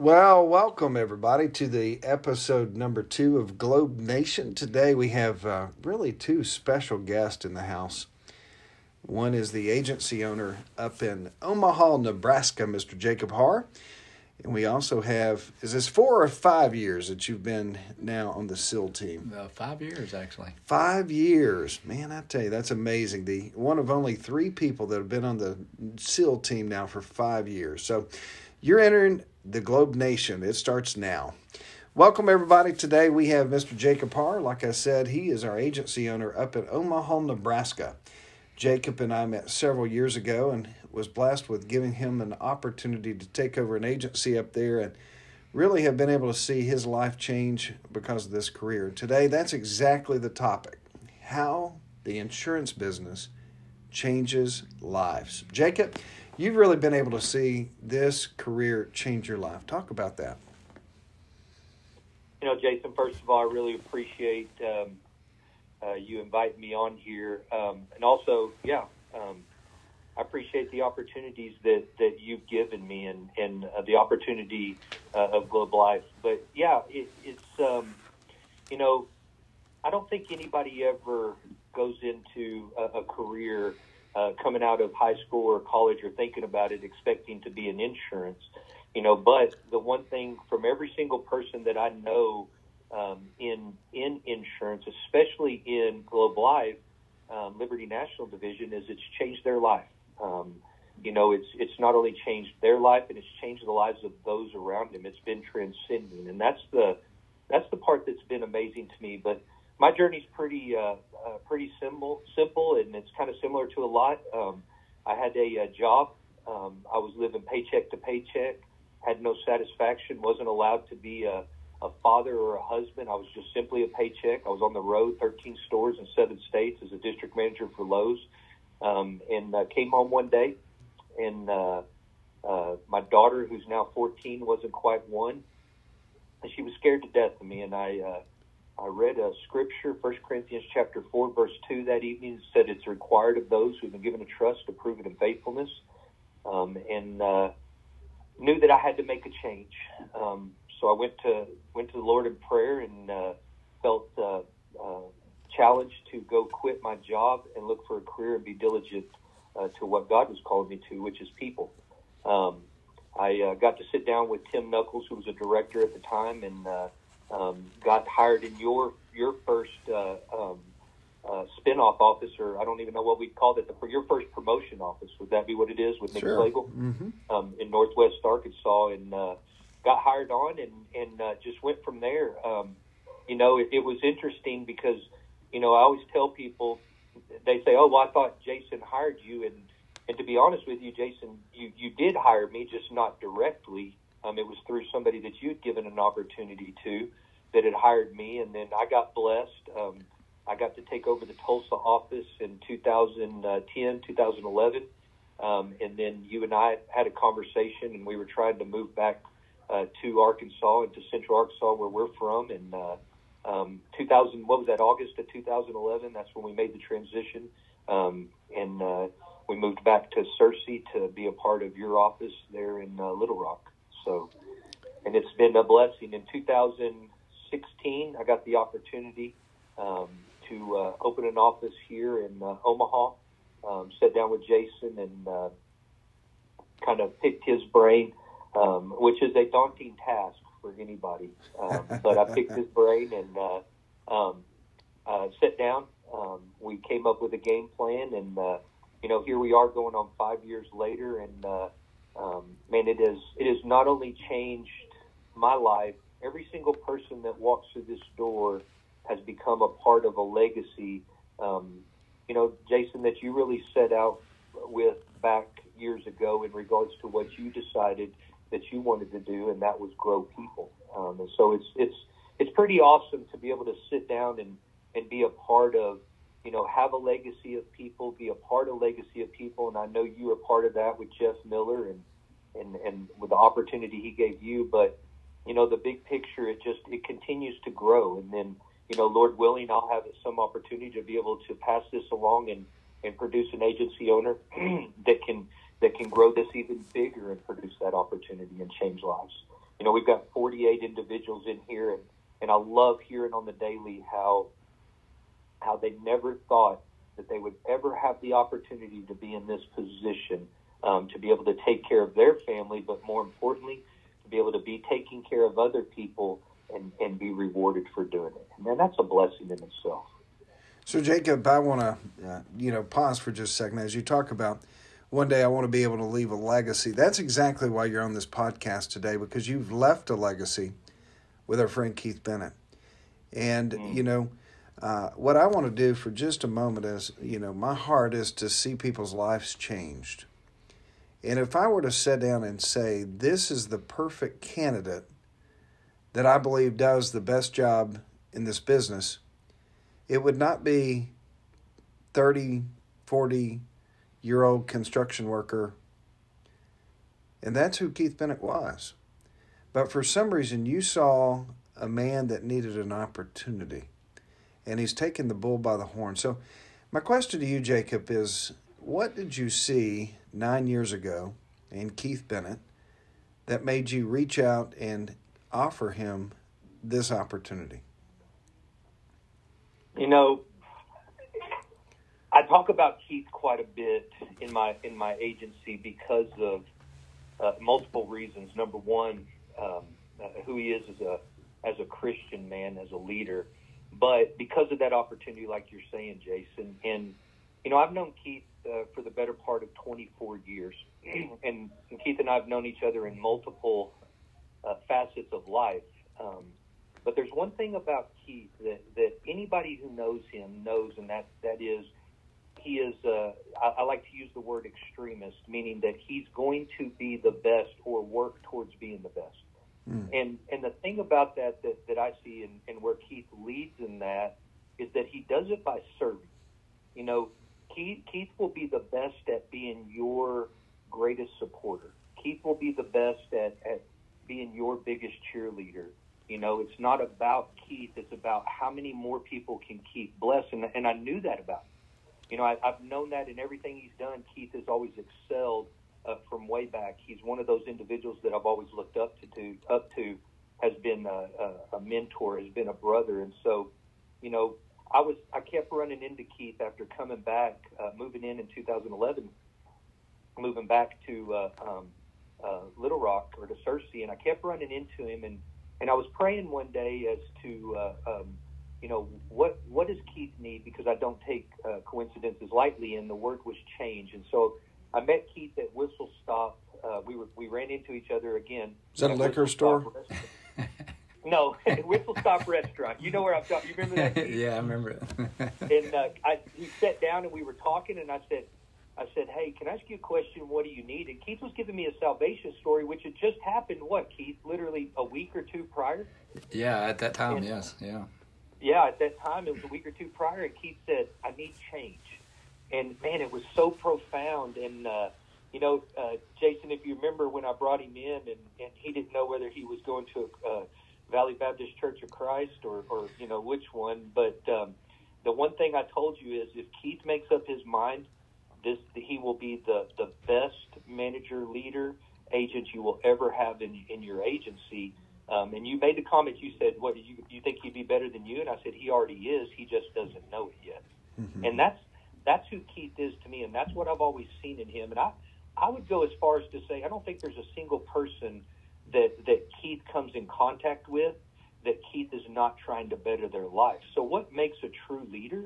Well, welcome everybody to the episode number two of Globe Nation. Today we have uh, really two special guests in the house. One is the agency owner up in Omaha, Nebraska, Mr. Jacob Harr. And we also have, is this four or five years that you've been now on the SEAL team? Uh, five years, actually. Five years. Man, I tell you, that's amazing. The one of only three people that have been on the SEAL team now for five years. So you're entering the Globe Nation. It starts now. Welcome, everybody. Today we have Mr. Jacob Harr. Like I said, he is our agency owner up in Omaha, Nebraska. Jacob and I met several years ago and was blessed with giving him an opportunity to take over an agency up there and really have been able to see his life change because of this career. Today, that's exactly the topic how the insurance business changes lives. Jacob, you've really been able to see this career change your life. Talk about that. You know, Jason, first of all, I really appreciate um, uh, you inviting me on here. Um, and also, yeah, um, I appreciate the opportunities that, that you've given me and, and uh, the opportunity uh, of Globe Life. But yeah, it, it's, um, you know, I don't think anybody ever goes into a, a career uh, coming out of high school or college or thinking about it expecting to be in insurance, you know. But the one thing from every single person that I know um, in in insurance, especially in Globe Life, um, Liberty National Division, is it's changed their life. Um, you know, it's it's not only changed their life, and it's changed the lives of those around them. It's been transcending, and that's the that's the part that's been amazing to me. But my journey's pretty uh, uh, pretty simple, simple, and it's kind of similar to a lot. Um, I had a, a job. Um, I was living paycheck to paycheck. Had no satisfaction. wasn't allowed to be a, a father or a husband. I was just simply a paycheck. I was on the road, 13 stores in seven states as a district manager for Lowe's, um, and uh, came home one day, and uh, uh, my daughter, who's now 14, wasn't quite one, and she was scared to death of me, and I. Uh, I read a scripture, 1 Corinthians chapter 4, verse 2 that evening, said it's required of those who've been given a trust to prove it in faithfulness. Um, and uh, knew that I had to make a change. Um, so I went to went to the Lord in prayer and uh, felt uh, uh, challenged to go quit my job and look for a career and be diligent uh, to what God was calling me to, which is people. Um, I uh, got to sit down with Tim Knuckles, who was a director at the time, and uh, um, got hired in your your first uh, um, uh, spinoff office, or I don't even know what we called it, the, your first promotion office. Would that be what it is with Nick Sure. Slagle Mm-hmm. um, in Northwest Arkansas, and uh, got hired on, and and uh, just went from there. Um, you know, it, it was interesting because you know I always tell people they say, "Oh, well, I thought Jason hired you," and and to be honest with you, Jason, you you did hire me, just not directly. Um, it was through somebody that you'd given an opportunity to that had hired me, and then I got blessed. Um, I got to take over the Tulsa office in 2010, 2011, um, and then you and I had a conversation, and we were trying to move back uh, to Arkansas and to Central Arkansas, where we're from, and uh, um, 2000. What was that? August of 2011. That's when we made the transition, um, and uh, we moved back to Searcy to be a part of your office there in uh, Little Rock. So, and it's been a blessing. In 2016, I got the opportunity um, to uh, open an office here in uh, Omaha. Um, sat down with Jason and uh, kind of picked his brain, um, which is a daunting task for anybody. Um, but I picked his brain and uh, um, uh, sat down. Um, we came up with a game plan, and uh, you know, here we are going on five years later, and uh, um, man, it is it has not only changed my life. Every single person that walks through this door has become a part of a legacy. Um, you know, Jason, that you really set out with back years ago in regards to what you decided that you wanted to do, and that was grow people. Um, and so it's it's it's pretty awesome to be able to sit down and and be a part of, you know, have a legacy of people, be a part of legacy of people, and I know you are part of that with Jeff Miller and and and with the opportunity he gave you, but you know the big picture it just it continues to grow. And then you know lord willing i'll have some opportunity to be able to pass this along and and produce an agency owner that can that can grow this even bigger and produce that opportunity and change lives. You know, we've got 48 individuals in here, and, and I love hearing on the daily how how they never thought that they would ever have the opportunity to be in this position, um, to be able to take care of their family, but more importantly, to be able to be taking care of other people and, and be rewarded for doing it. And then that's a blessing in itself. So, Jacob, I want to, uh, you know, pause for just a second as you talk about one day I want to be able to leave a legacy. That's exactly why you're on this podcast today because you've left a legacy with our friend Keith Bennett. And, mm. you know, uh, what I want to do for just a moment is, you know, my heart is to see people's lives changed. And if I were to sit down and say, this is the perfect candidate that I believe does the best job in this business, it would not be 30, 40 year old construction worker. And that's who Keith Bennett was. But for some reason, you saw a man that needed an opportunity and he's taken the bull by the horn. So, my question to you, Jacob, is what did you see nine years ago in Keith Bennett that made you reach out and offer him this opportunity? You know, I talk about Keith quite a bit in my in my agency because of uh, multiple reasons. Number one, um, uh, who he is as a as a Christian man, as a leader but because of that opportunity, like you're saying, Jason, and you know, I've known Keith uh, for the better part of 24 years, and, and Keith and I have known each other in multiple uh, facets of life. Um, but there's one thing about Keith that, that anybody who knows him knows, and that that is he is. Uh, I, I like to use the word extremist, meaning that he's going to be the best or work towards being the best. Mm. And and the thing about that that, that I see and, and where Keith leads in that is that he does it by serving. You know, Keith Keith will be the best at being your greatest supporter. Keith will be the best at, at being your biggest cheerleader. You know, it's not about Keith, it's about how many more people can Keith bless. And, and I knew that about him. You know, I, I've known that in everything he's done. Keith has always excelled uh, from way back. He's one of those individuals that I've always looked up to. to up to has been a, a, a mentor, has been a brother, and so you know I was I kept running into Keith after coming back, uh, moving in in 2011, moving back to uh, um, uh, Little Rock or to Searcy, and I kept running into him, and and I was praying one day as to uh, um, you know what what does Keith need because I don't take uh, coincidences lightly, and the word was change, and so I met Keith at Whistle Stop. Uh, we were we ran into each other again. Is that a liquor store? No, Whistle Stop Restaurant. You know where I'm talking. You remember that? Yeah, I remember it. and uh, I, we sat down and we were talking, and I said, I said, "Hey, can I ask you a question? What do you need?" And Keith was giving me a salvation story, which had just happened. What, Keith? Literally a week or two prior. Yeah, at that time, and, yes, yeah. Yeah, at that time it was a week or two prior, and Keith said, "I need change." and man, it was so profound. And uh, you know, uh, Jason, if you remember when I brought him in, and, and he didn't know whether he was going to uh, Valley Baptist Church of Christ or, or you know which one, but um, the one thing I told you is if Keith makes up his mind, this he will be the the best manager, leader, agent you will ever have in in your agency. Um, and you made the comment. You said, "What do you you think he'd be better than you?" And I said, "He already is. He just doesn't know it yet." Mm-hmm. And that's that's who Keith is to me, and that's what I've always seen in him. And I, I would go as far as to say I don't think there's a single person that that Keith comes in contact with that Keith is not trying to better their life. So what makes a true leader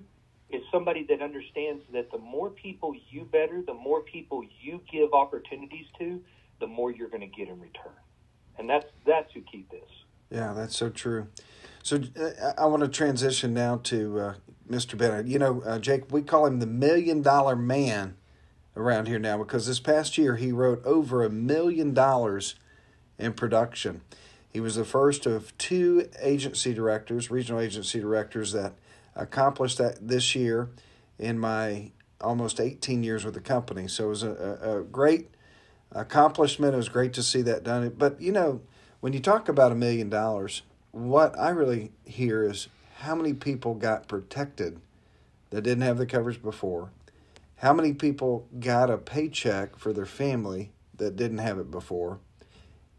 is somebody that understands that the more people you better, the more people you give opportunities to, the more you're going to get in return. And that's that's who Keith is. Yeah, that's so true. So uh, I want to transition now to uh, Mr. Bennett. You know, uh, Jake, we call him the million dollar man around here now because this past year he wrote over a million dollars in production. He was the first of two agency directors, regional agency directors, that accomplished that this year in my almost 18 years with the company. So it was a, a, great accomplishment. It was great to see that done. But, you know, when you talk about a million dollars, what I really hear is how many people got protected that didn't have the coverage before? How many people got a paycheck for their family that didn't have it before?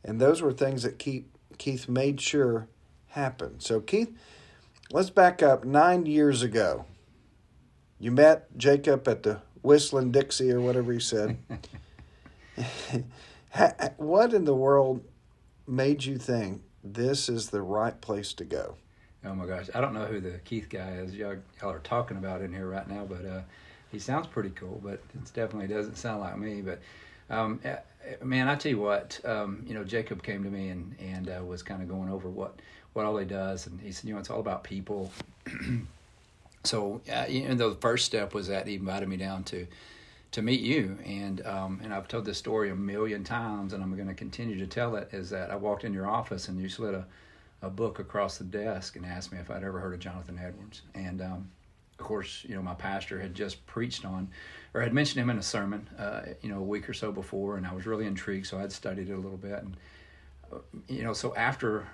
And those were things that Keith, Keith made sure happened. So, Keith, let's back up nine years ago. You met Jacob at the Whistling Dixie or whatever he said. what in the world made you think this is the right place to go? Oh my gosh, I don't know who the Keith guy is. Y'all, y'all are talking about in here right now, but uh, he sounds pretty cool. But it definitely doesn't sound like me. But um, man, I tell you what, um, you know, Jacob came to me and and uh, was kind of going over what what all he does, and he said, you know, it's all about people. so, uh, even though the first step was that he invited me down to to meet you, and um, and I've told this story a million times, and I'm going to continue to tell it. Is that I walked in your office and you slid a a book across the desk and asked me if I'd ever heard of Jonathan Edwards. And um, of course, you know, my pastor had just preached on, or had mentioned him in a sermon, uh, you know, a week or so before, and I was really intrigued, so I'd studied it a little bit. And, uh, you know, so after,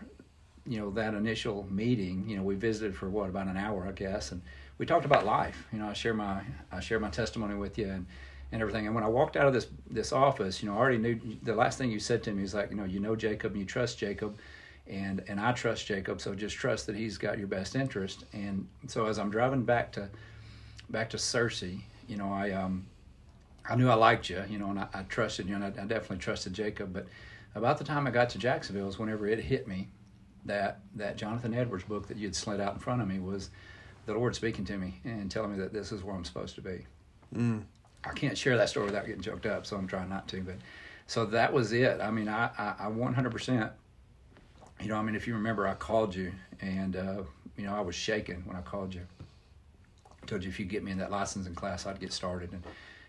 you know, that initial meeting, you know, we visited for what, about an hour, I guess, and we talked about life. You know, I share my, I share my testimony with you and, and everything. And when I walked out of this, this office, you know, I already knew, the last thing you said to me is like, you know, you know Jacob and you trust Jacob and and I trust Jacob, so just trust that he's got your best interest. And so as I'm driving back to back to Searcy, you know, I um I knew I liked you, you know, and I, I trusted you, and I, I, definitely trusted Jacob. But about the time I got to Jacksonville is whenever it hit me that that Jonathan Edwards book that you'd slid out in front of me was the Lord speaking to me and telling me that this is where I'm supposed to be. Mm. I can't share that story without getting choked up, so I'm trying not to. But so that was it. I mean, I, I, I 100% you know, I mean, if you remember, I called you, and uh, you know, I was shaking when I called you. I told you if you get me in that licensing class, I'd get started, and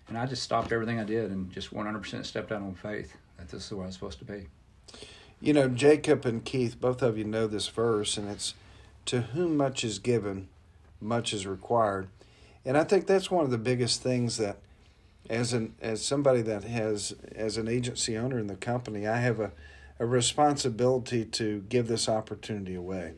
and I just stopped everything I did and just 100% stepped out on faith that this is where I was supposed to be. You know, Jacob and Keith, both of you know this verse, and it's to whom much is given, much is required. And I think that's one of the biggest things that as an as somebody that has as an agency owner in the company, I have a a responsibility to give this opportunity away.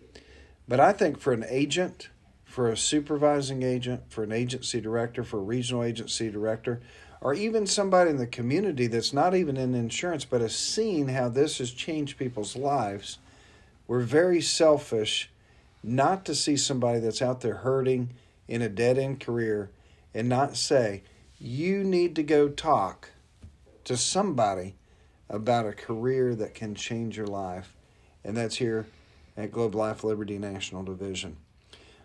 But I think for an agent, for a supervising agent, for an agency director, for a regional agency director, or even somebody in the community that's not even in insurance but has seen how this has changed people's lives, we're very selfish not to see somebody that's out there hurting in a dead end career and not say, you need to go talk to somebody about a career that can change your life, and that's here at Globe Life Liberty National Division.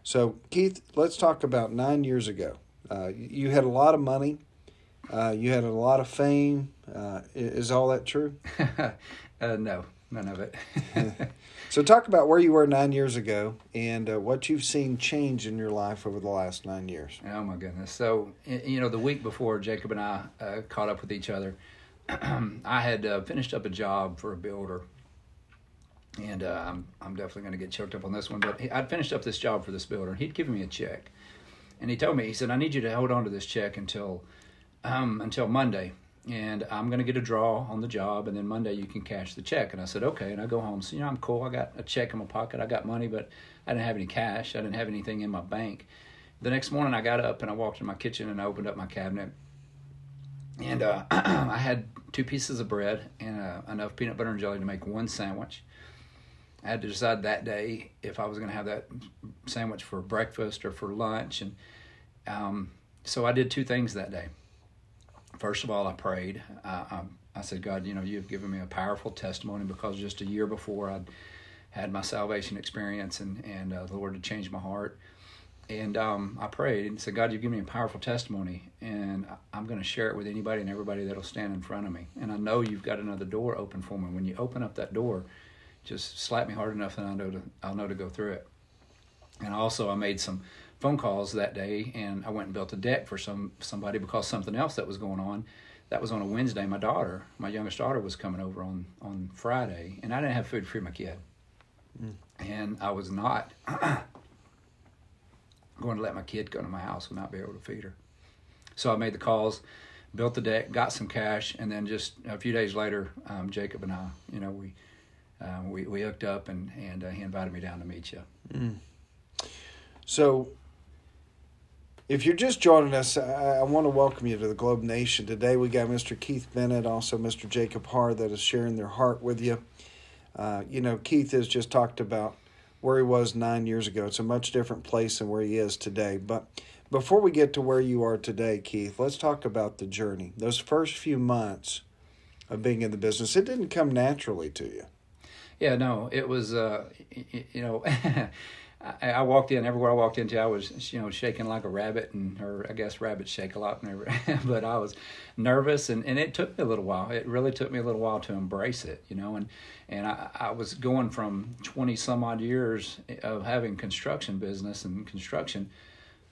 So, Keith, let's talk about nine years ago. Uh, you had a lot of money, uh, you had a lot of fame. Uh, is all that true? Uh, no, none of it. so, talk about where you were nine years ago and uh, what you've seen change in your life over the last nine years. Oh, my goodness. So, you know, the week before Jacob and I uh, caught up with each other, I had uh, finished up a job for a builder, and uh, I'm I'm definitely going to get choked up on this one. But I'd finished up this job for this builder, and he'd given me a check, and he told me he said I need you to hold on to this check until um, until Monday, and I'm going to get a draw on the job, and then Monday you can cash the check. And I said okay, and I go home. So you know I'm cool. I got a check in my pocket. I got money, but I didn't have any cash. I didn't have anything in my bank. The next morning I got up and I walked in my kitchen and I opened up my cabinet and uh, I had two pieces of bread and uh, enough peanut butter and jelly to make one sandwich. I had to decide that day if I was going to have that sandwich for breakfast or for lunch, and um, so I did two things that day. First of all, I prayed. I, I said, God, you know, you've given me a powerful testimony because just a year before I'd had my salvation experience, and and uh, the Lord had changed my heart and um, I prayed and said, God, you've given me a powerful testimony, and I'm going to share it with anybody and everybody that'll stand in front of me. And I know you've got another door open for me. When you open up that door, just slap me hard enough and I know to I'll know to go through it. And also, I made some phone calls that day, and I went and built a deck for some somebody because something else that was going on. That was on a Wednesday. My daughter, my youngest daughter, was coming over on on Friday, and I didn't have food for my kid, mm. and I was not. going to let my kid go to my house and not be able to feed her. So I made the calls, built the deck, got some cash, and then just a few days later, um, Jacob and I, you know, we uh, we we hooked up, and and uh, he invited me down to meet you. Mm. So If you're just joining us, I, I want to welcome you to the Globe Nation. Today we got Mr. Keith Bennett, also Mr. Jacob Harr, that is sharing their heart with you. Uh, you know, Keith has just talked about where he was nine years ago. It's a much different place than where he is today. But before we get to where you are today, Keith, let's talk about the journey. Those first few months of being in the business, it didn't come naturally to you. Yeah, no, it was, uh, you know, I, I, walked in everywhere I walked into. I was, you know, shaking like a rabbit, and or I guess rabbits shake a lot. but I was nervous, and, and it took me a little while. It really took me a little while to embrace it, you know. And and I, I was going from twenty some odd years of having construction business and construction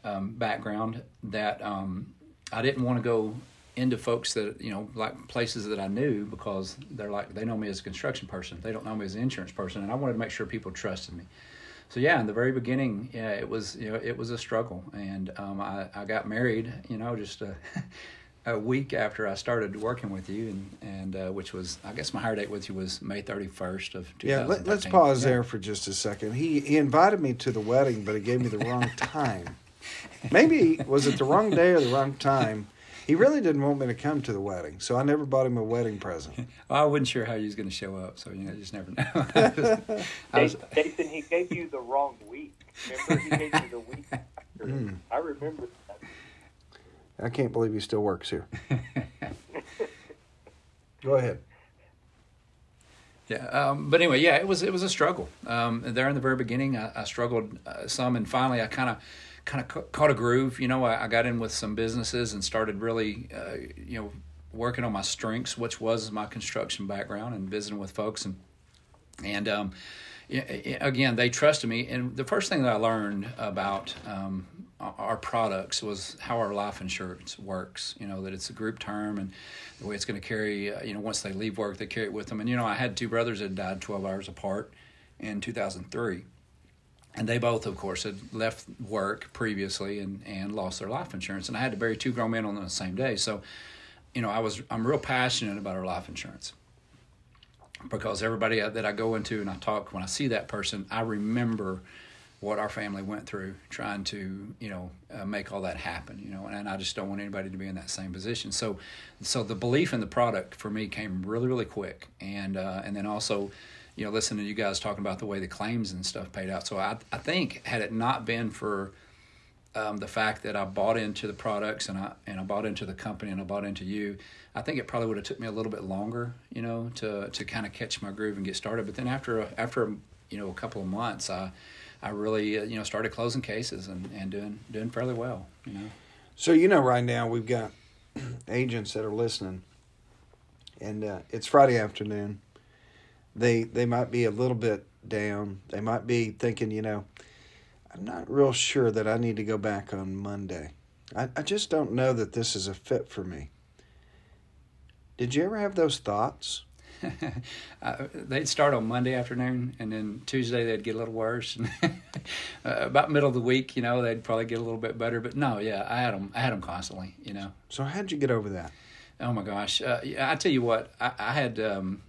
um, background that um, I didn't want to go into folks that you know like places that I knew because they're like they know me as a construction person. They don't know me as an insurance person, and I wanted to make sure people trusted me so yeah, in the very beginning, yeah, it was you know it was a struggle, and um, I I got married, you know, just a, a week after I started working with you, and and uh, which was I guess my hire date with you was May thirty first of yeah. Let, us pause yeah. there for just a second. He he invited me to the wedding, but he gave me the wrong time. Maybe was it the wrong day or the wrong time? He really didn't want me to come to the wedding, so I never bought him a wedding present. well, I wasn't sure how he was going to show up, so you know, you just never know. was, Jason, he gave you the wrong week. Remember, he gave you the week after. Mm. I remember that. I can't believe he still works here. Go ahead. Yeah, um, but anyway, yeah, it was it was a struggle. Um, there in the very beginning, I, I struggled uh, some, and finally, I kind of kind of caught a groove. You know, I, I, got in with some businesses and started really, uh, you know, working on my strengths, which was my construction background and visiting with folks and and um, again, they trusted me. And the first thing that I learned about um, our products was how our life insurance works. You know that it's a group term and the way it's going to carry. Uh, you know, once they leave work, they carry it with them. And you know, I had two brothers that died 12 hours apart in 2003 and they both, of course, had left work previously and, and lost their life insurance. And I had to bury two grown men on the same day. So, you know, I was I'm real passionate about our life insurance because everybody that I go into and I talk when I see that person, I remember what our family went through trying to you know uh, make all that happen you know and I just don't want anybody to be in that same position so so the belief in the product for me came really really quick and uh, and then also you know, listening to you guys talking about the way the claims and stuff paid out. So I, I think had it not been for um, the fact that I bought into the products and I and I bought into the company and I bought into you, I think it probably would have took me a little bit longer, you know, to to kind of catch my groove and get started. But then after a, after you know a couple of months, I I really uh, you know started closing cases and, and doing doing fairly well, you know. So you know, right now we've got agents that are listening, and uh, it's Friday afternoon they they might be a little bit down. They might be thinking, you know, I'm not real sure that I need to go back on Monday. I, I just don't know that this is a fit for me. Did you ever have those thoughts? uh, they'd start on Monday afternoon, and then Tuesday they'd get a little worse. uh, about middle of the week, you know, they'd probably get a little bit better. But no, yeah, I had them. I had them constantly. You know. So how'd you get over that? Oh my gosh! Uh, I tell you what, I, I had um,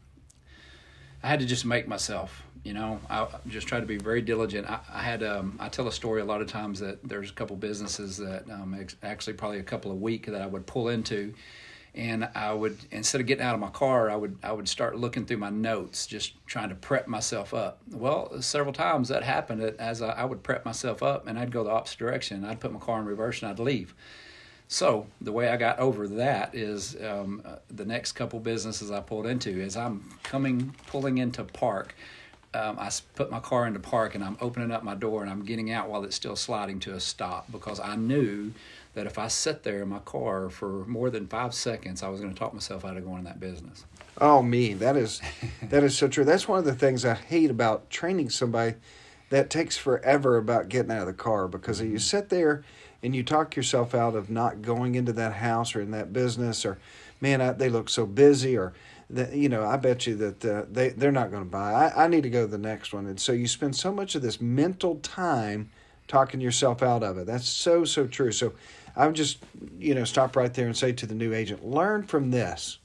I had to just make myself. You know, I just try to be very diligent. I, I had um, I tell a story a lot of times that there's a couple businesses that um, actually probably a couple of week that I would pull into, and I would instead of getting out of my car, I would I would start looking through my notes, just trying to prep myself up. Well, several times that happened as I, I would prep myself up, and I'd go the opposite direction. I'd put my car in reverse and I'd leave. So the way I got over that is um, uh, the next couple businesses I pulled into is I'm coming pulling into park. Um, I put my car into park and I'm opening up my door and I'm getting out while it's still sliding to a stop because I knew that if I sat there in my car for more than five seconds, I was going to talk myself out of going in that business. Oh, me, that is that is so true. That's one of the things I hate about training somebody that takes forever about getting out of the car because mm-hmm. you sit there and you talk yourself out of not going into that house or in that business or man I, they look so busy or that you know i bet you that uh, they they're not going to buy. I, I need to go to the next one. And so you spend so much of this mental time talking yourself out of it. That's so so true. So i would just you know stop right there and say to the new agent learn from this.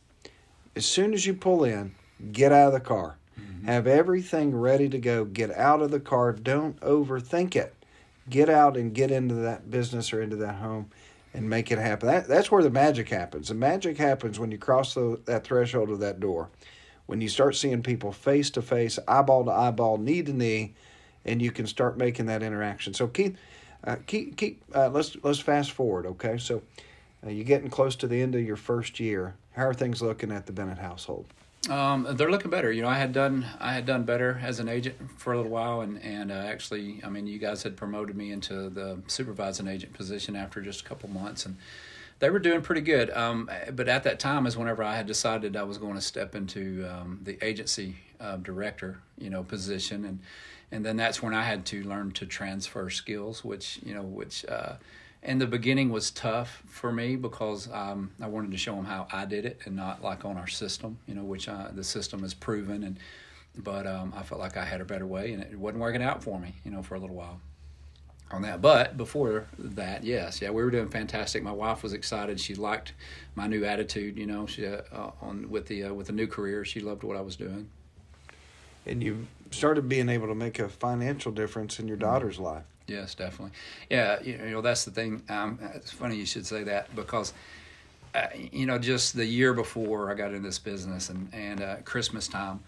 As soon as you pull in get out of the car. Mm-hmm. have everything ready to go. Get out of the car. Don't overthink it get out and get into that business or into that home and make it happen. That, that's where the magic happens. The magic happens when you cross the, that threshold of that door, when you start seeing people face to face, eyeball to eyeball, knee to knee, and you can start making that interaction. So Keith, uh, keep keep uh, let's let's fast forward. Okay, so uh, you're getting close to the end of your first year. How are things looking at the Bennett household? Um, they're looking better. You know, I had done I had done better as an agent for a little while, and and uh, actually, I mean, you guys had promoted me into the supervising agent position after just a couple months, and they were doing pretty good. Um, but at that time is whenever I had decided I was going to step into um, the agency uh, director, you know, position, and and then that's when I had to learn to transfer skills, which you know, which. Uh, in the beginning was tough for me because um, I wanted to show them how I did it and not like on our system, you know, which uh, the system is proven. And but um, I felt like I had a better way, and it wasn't working out for me, you know, for a little while on that. But before that, yes, yeah, we were doing fantastic. My wife was excited; she liked my new attitude, you know, she uh, on with the uh, with the new career. She loved what I was doing. And you started being able to make a financial difference in your mm-hmm. daughter's life. Yes, definitely. Yeah, you know that's the thing. Um, it's funny you should say that because. Uh, you know, just the year before I got in this business, and and uh, Christmas time,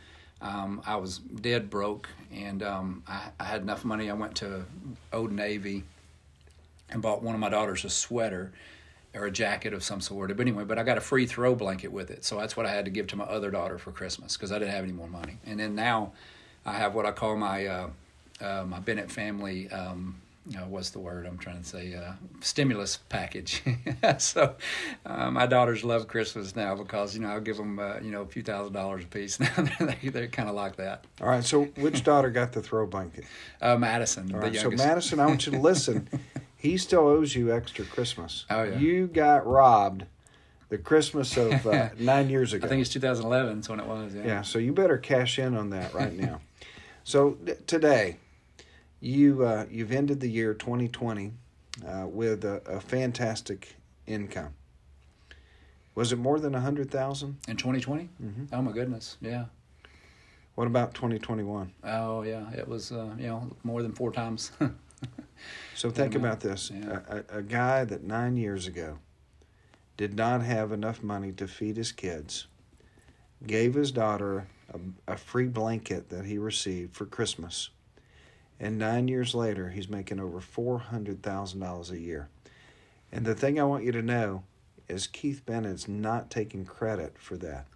um, I was dead broke, and um, I, I, had enough money. I went to Old Navy and bought one of my daughters a sweater or a jacket of some sort. But anyway, but I got a free throw blanket with it, so that's what I had to give to my other daughter for Christmas because I didn't have any more money. And then now, I have what I call my uh, uh, my Bennett family. Um, you know, what's the word I'm trying to say? Uh, stimulus package. so, uh, my daughters love Christmas now because you know I'll give them uh, you know a few thousand dollars a piece. Now they they're kind of like that. All right. So, which daughter got the throw blanket? Uh, Madison. All right. So, Madison, I want you to listen. he still owes you extra Christmas. Oh yeah. You got robbed the Christmas of uh, nine years ago. I think it's 2011 is when it was. Yeah. Yeah. So you better cash in on that right now. so today, you uh, you've ended the year 2020 uh, with a, a, fantastic income. Was it more than a hundred thousand in 2020? Mm-hmm. Oh my goodness, yeah. What about 2021? Oh yeah, it was uh, you know more than four times. so think about this: yeah. a, a guy that nine years ago did not have enough money to feed his kids, gave his daughter a, a free blanket that he received for Christmas and nine years later, he's making over $400,000 a year. And the thing I want you to know is Keith Bennett's not taking credit for that.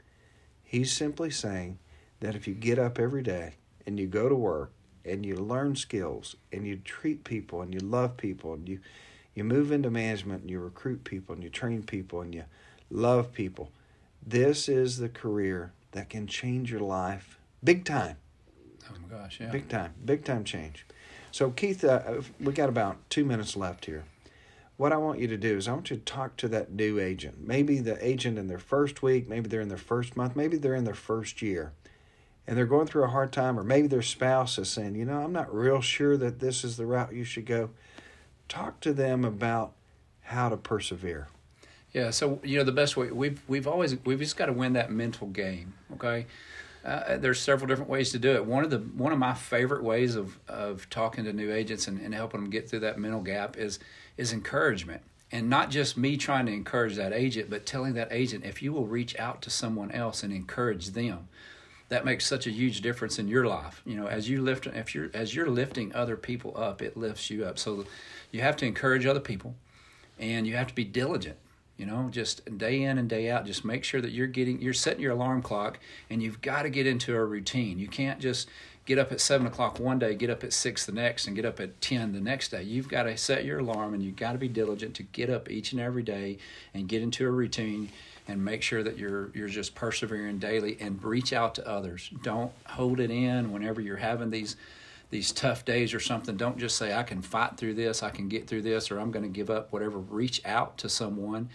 He's simply saying that if you get up every day and you go to work and you learn skills and you treat people and you love people and you, you move into management and you recruit people and you train people and you love people, this is the career that can change your life big time. Oh my gosh, yeah. Big time, big time change. So, Keith, uh, uh, we got about two minutes left here. What I want you to do is I want you to talk to that new agent. Maybe the agent in their first week, maybe they're in their first month, maybe they're in their first year, and they're going through a hard time, or maybe their spouse is saying, you know, I'm not real sure that this is the route you should go. Talk to them about how to persevere. Yeah, so you know the best way we've we've always we've just got to win that mental game. Okay, uh, there's several different ways to do it. One of the one of my favorite ways of of talking to new agents and, and helping them get through that mental gap is is encouragement. And not just me trying to encourage that agent, but telling that agent if you will reach out to someone else and encourage them, that makes such a huge difference in your life. You know, as you lift, if you're as you're lifting other people up, it lifts you up. So you have to encourage other people, and you have to be diligent you know just day in and day out just make sure that you're getting you're setting your alarm clock and you've got to get into a routine. You can't just get up at 7 o'clock one day get up at 6 the next and get up at 10 the next day. You've got to set your alarm and you've got to be diligent to get up each and every day and get into a routine and make sure that you're you're just persevering daily and reach out to others. Don't hold it in whenever you're having these these tough days or something, don't just say, I can fight through this, I can get through this, or I'm going to give up, whatever. Reach out to someone.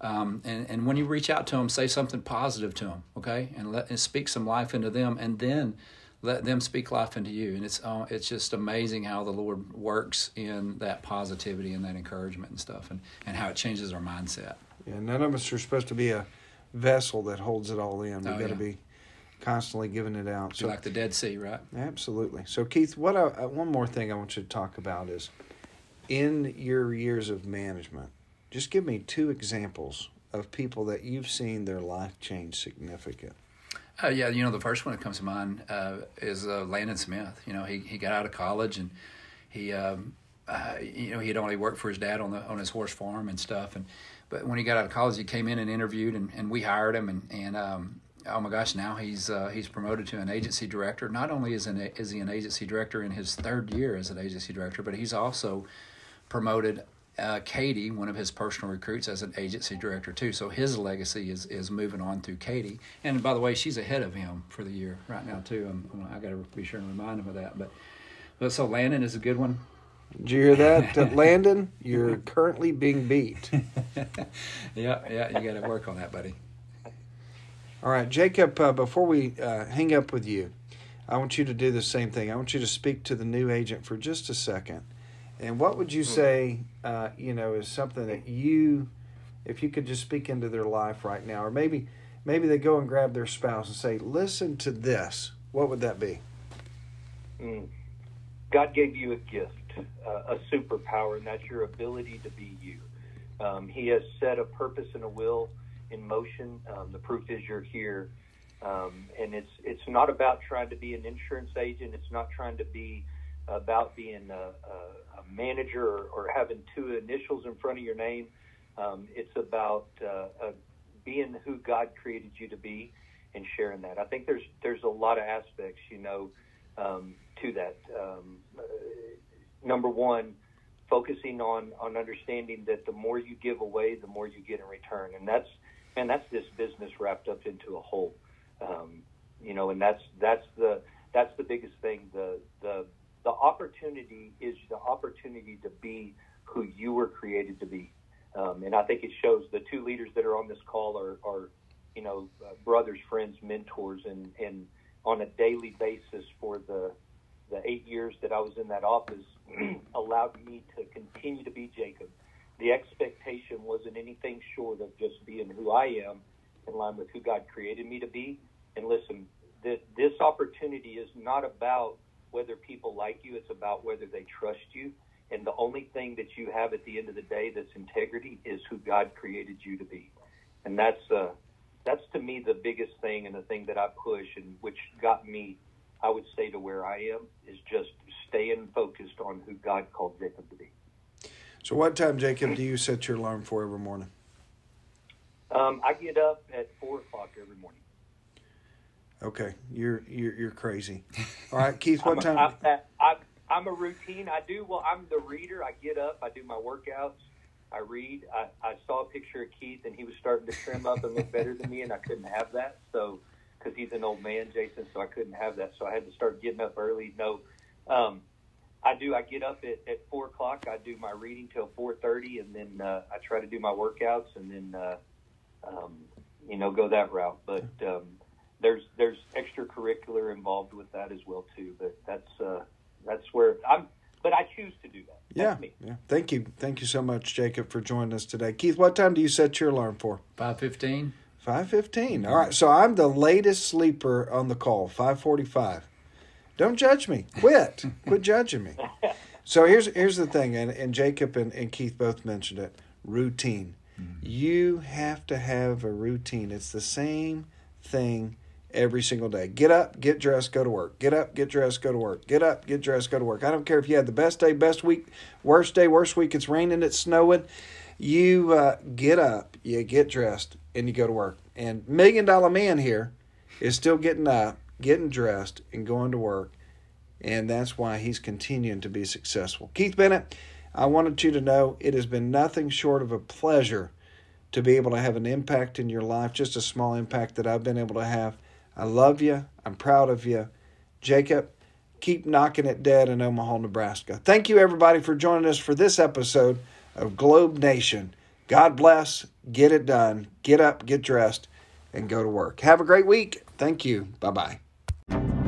Um, and, and when you reach out to them, say something positive to them, okay? And, let, and speak some life into them, and then let them speak life into you. And it's, uh, it's just amazing how the Lord works in that positivity and that encouragement and stuff, and, and how it changes our mindset. Yeah, none of us are supposed to be a vessel that holds it all in. We've oh, got to be constantly giving it out. So like the Dead Sea, right? Absolutely. So Keith, what I, uh, one more thing I want you to talk about is in your years of management, just give me two examples of people that you've seen their life change significant. Uh, yeah, you know, the first one that comes to mind uh, is uh, Landon Smith. You know, he, he got out of college and he, um, uh, you know, he had only worked for his dad on the on his horse farm and stuff. And but when he got out of college, he came in and interviewed, and, and we hired him. And and um, oh my gosh, now he's uh, he's promoted to an agency director. Not only is an is he an agency director in his third year as an agency director, but he's also promoted uh, Katie, one of his personal recruits, as an agency director too. So his legacy is is moving on through Katie. And by the way, she's ahead of him for the year right now too. I'm, i got to be sure and remind him of that. But but so Landon is a good one. Did you hear that, Landon? You're currently being beat. yeah, yeah, you got to work on that, buddy. All right, Jacob. Uh, before we uh, hang up with you, I want you to do the same thing. I want you to speak to the new agent for just a second and what would you say, uh, you know, is something that you, if you could just speak into their life right now, or maybe, maybe they go and grab their spouse and say, "Listen to this." What would that be? Mm. God gave you a gift, uh, a superpower, and that's your ability to be you. Um, he has set a purpose and a will in motion. Um, the proof is you're here, um, and it's it's not about trying to be an insurance agent. It's not trying to be about being a, a, a manager or, or, having two initials in front of your name. Um, it's about uh, uh, being who God created you to be and sharing that. I think there's there's a lot of aspects, you know, um, to that. Um, uh, number one, focusing on on understanding that the more you give away, the more you get in return, and that's and that's this business wrapped up into a whole. Um, you know, and that's that's the that's the biggest thing. The the the opportunity is the opportunity to be who you were created to be. Um, and I think it shows the two leaders that are on this call are, are you know, uh, brothers, friends, mentors, and, and on a daily basis for the the eight years that I was in that office allowed me to continue to be Jacob. The expectation wasn't anything short of just being who I am in line with who God created me to be. And listen, th- this opportunity is not about whether people like you, it's about whether they trust you. And the only thing that you have at the end of the day that's integrity is who God created you to be. And that's uh, that's to me the biggest thing and the thing that I push and which got me, I would say, to where I am is just staying focused on who God called Jacob to be. So, what time, Jacob, do you set your alarm for every morning? Um, I get up at four o'clock every morning. Okay, you're you're you're crazy. All right, Keith, what I'm, time? I'm, I'm, I'm a routine. I do well. I'm the reader. I get up. I do my workouts. I read. I, I saw a picture of Keith, and he was starting to trim up and look better than me, and I couldn't have that. So, because he's an old man, Jason, so I couldn't have that. So I had to start getting up early. No, um, I do. I get up at, at four o'clock. I do my reading till four thirty, and then uh, I try to do my workouts, and then uh, um, you know go that route. But um, there's there's extracurricular involved with that as well too. But that's uh, that's where I'm. But I choose to do that. yeah, yeah. Thank you, thank you so much, Jacob, for joining us today. Keith, what time do you set your alarm for? Five fifteen. Five fifteen. All right. So I'm the latest sleeper on the call. Five forty-five. Don't judge me. Quit. Quit judging me. So here's here's the thing, and, and Jacob and, and Keith both mentioned it. Routine. Mm-hmm. You have to have a routine. It's the same thing every single day. Get up, get dressed, go to work. Get up, get dressed, go to work. Get up, get dressed, go to work. I don't care if you had the best day, best week, worst day, worst week. It's raining, it's snowing. You uh, get up, you get dressed, and you go to work. And Million Dollar Man here is still getting up, getting dressed, and going to work. And that's why he's continuing to be successful. Keith Bennett, I wanted you to know it has been nothing short of a pleasure to be able to have an impact in your life, just a small impact that I've been able to have. I love you. I'm proud of you. Jacob, keep knocking it dead in Omaha, Nebraska. Thank you, everybody, for joining us for this episode of Globe Nation. God bless. Get it done. Get up, get dressed, and go to work. Have a great week. Thank you. Bye bye. Thank you